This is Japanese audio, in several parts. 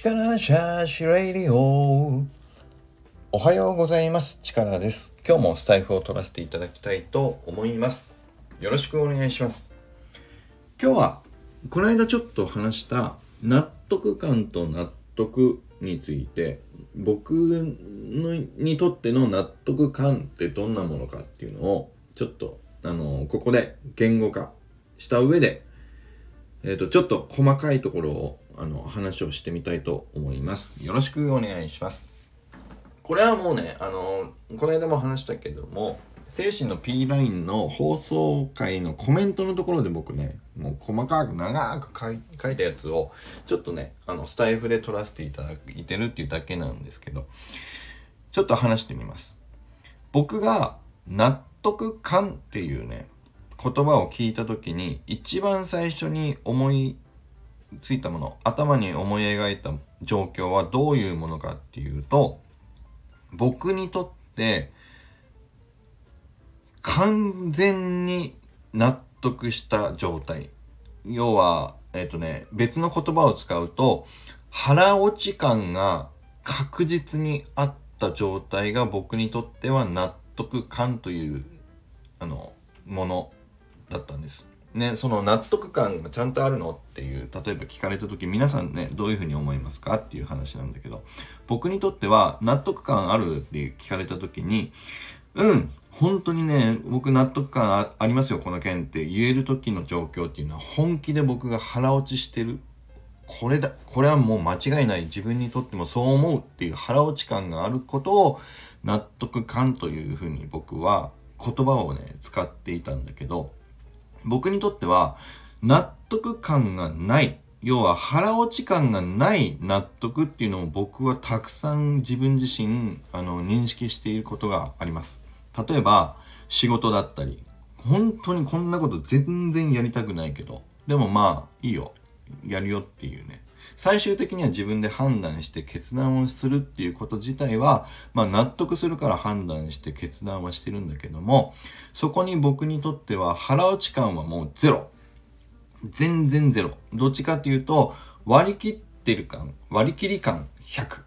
力シャーシレイディオおはようございます。力です。今日もスタエフを取らせていただきたいと思います。よろしくお願いします。今日はこの間ちょっと話した納得感と納得について僕のにとっての納得感ってどんなものかっていうのをちょっとあのここで言語化した上でえっ、ー、とちょっと細かいところをあの話をしてみたいと思います。よろしくお願いします。これはもうね、あの、この間も話したけども、精神の P ラインの放送回のコメントのところで僕ね、もう細かく長く書いたやつを、ちょっとね、あの、スタイフで撮らせていただいてるっていうだけなんですけど、ちょっと話してみます。僕が納得感っていうね、言葉を聞いた時に一番最初に思いついたもの頭に思い描いた状況はどういうものかっていうと僕にとって完全に納得した状態。要はえっ、ー、とね別の言葉を使うと腹落ち感が確実にあった状態が僕にとっては納得感というあのもの。です。ね、その納得感がちゃんとあるのっていう、例えば聞かれた時皆さんね、どういうふうに思いますか？っていう話なんだけど、僕にとっては納得感あるって聞かれた時に、うん、本当にね、僕納得感ありますよ、この件って言える時の状況っていうのは本気で僕が腹落ちしてる。これだ、これはもう間違いない自分にとってもそう思うっていう腹落ち感があることを納得感というふうに僕は言葉をね、使っていたんだけど、僕にとっては納得感がない。要は腹落ち感がない納得っていうのを僕はたくさん自分自身あの認識していることがあります。例えば仕事だったり、本当にこんなこと全然やりたくないけど、でもまあいいよ。やるよっていうね。最終的には自分で判断して決断をするっていうこと自体は、まあ納得するから判断して決断はしてるんだけども、そこに僕にとっては腹落ち感はもうゼロ。全然ゼロ。どっちかっていうと、割り切ってる感、割り切り感100。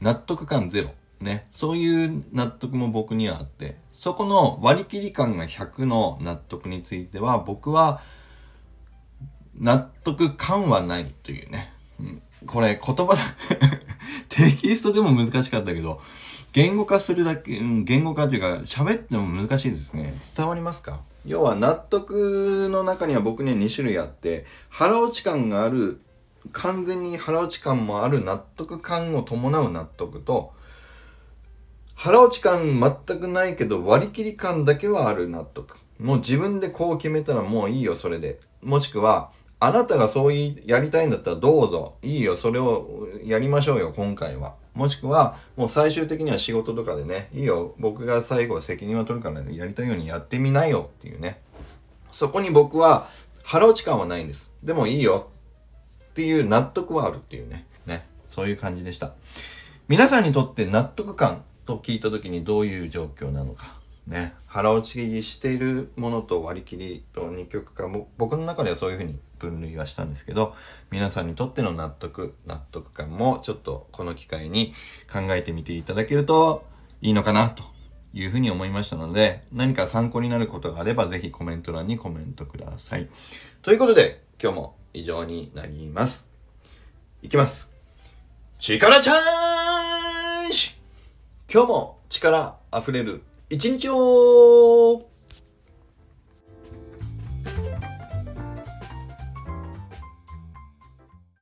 納得感ゼロ。ね。そういう納得も僕にはあって、そこの割り切り感が100の納得については、僕は納得感はないというね。これ言葉だ テキストでも難しかったけど、言語化するだけ、うん、言語化というか喋っても難しいですね。伝わりますか？要は納得の中には僕には2種類あって、腹落ち感がある、完全に腹落ち感もある納得感を伴う納得と、腹落ち感全くないけど割り切り感だけはある納得。もう自分でこう決めたらもういいよ、それで。もしくは、あなたがそういやりたいんだったらどうぞ。いいよ、それをやりましょうよ、今回は。もしくは、もう最終的には仕事とかでね、いいよ、僕が最後責任を取るから、ね、やりたいようにやってみなよっていうね。そこに僕は腹落ち感はないんです。でもいいよっていう納得はあるっていうね。ね。そういう感じでした。皆さんにとって納得感と聞いた時にどういう状況なのか。ね。腹落ちしているものと割り切りと二極化も僕の中ではそういうふうに分類はしたんですけど皆さんにとっての納得納得感もちょっとこの機会に考えてみていただけるといいのかなというふうに思いましたので何か参考になることがあればぜひコメント欄にコメントください。ということで今日も以上になります。いきます。力チャーンジ今日も力溢れる一日を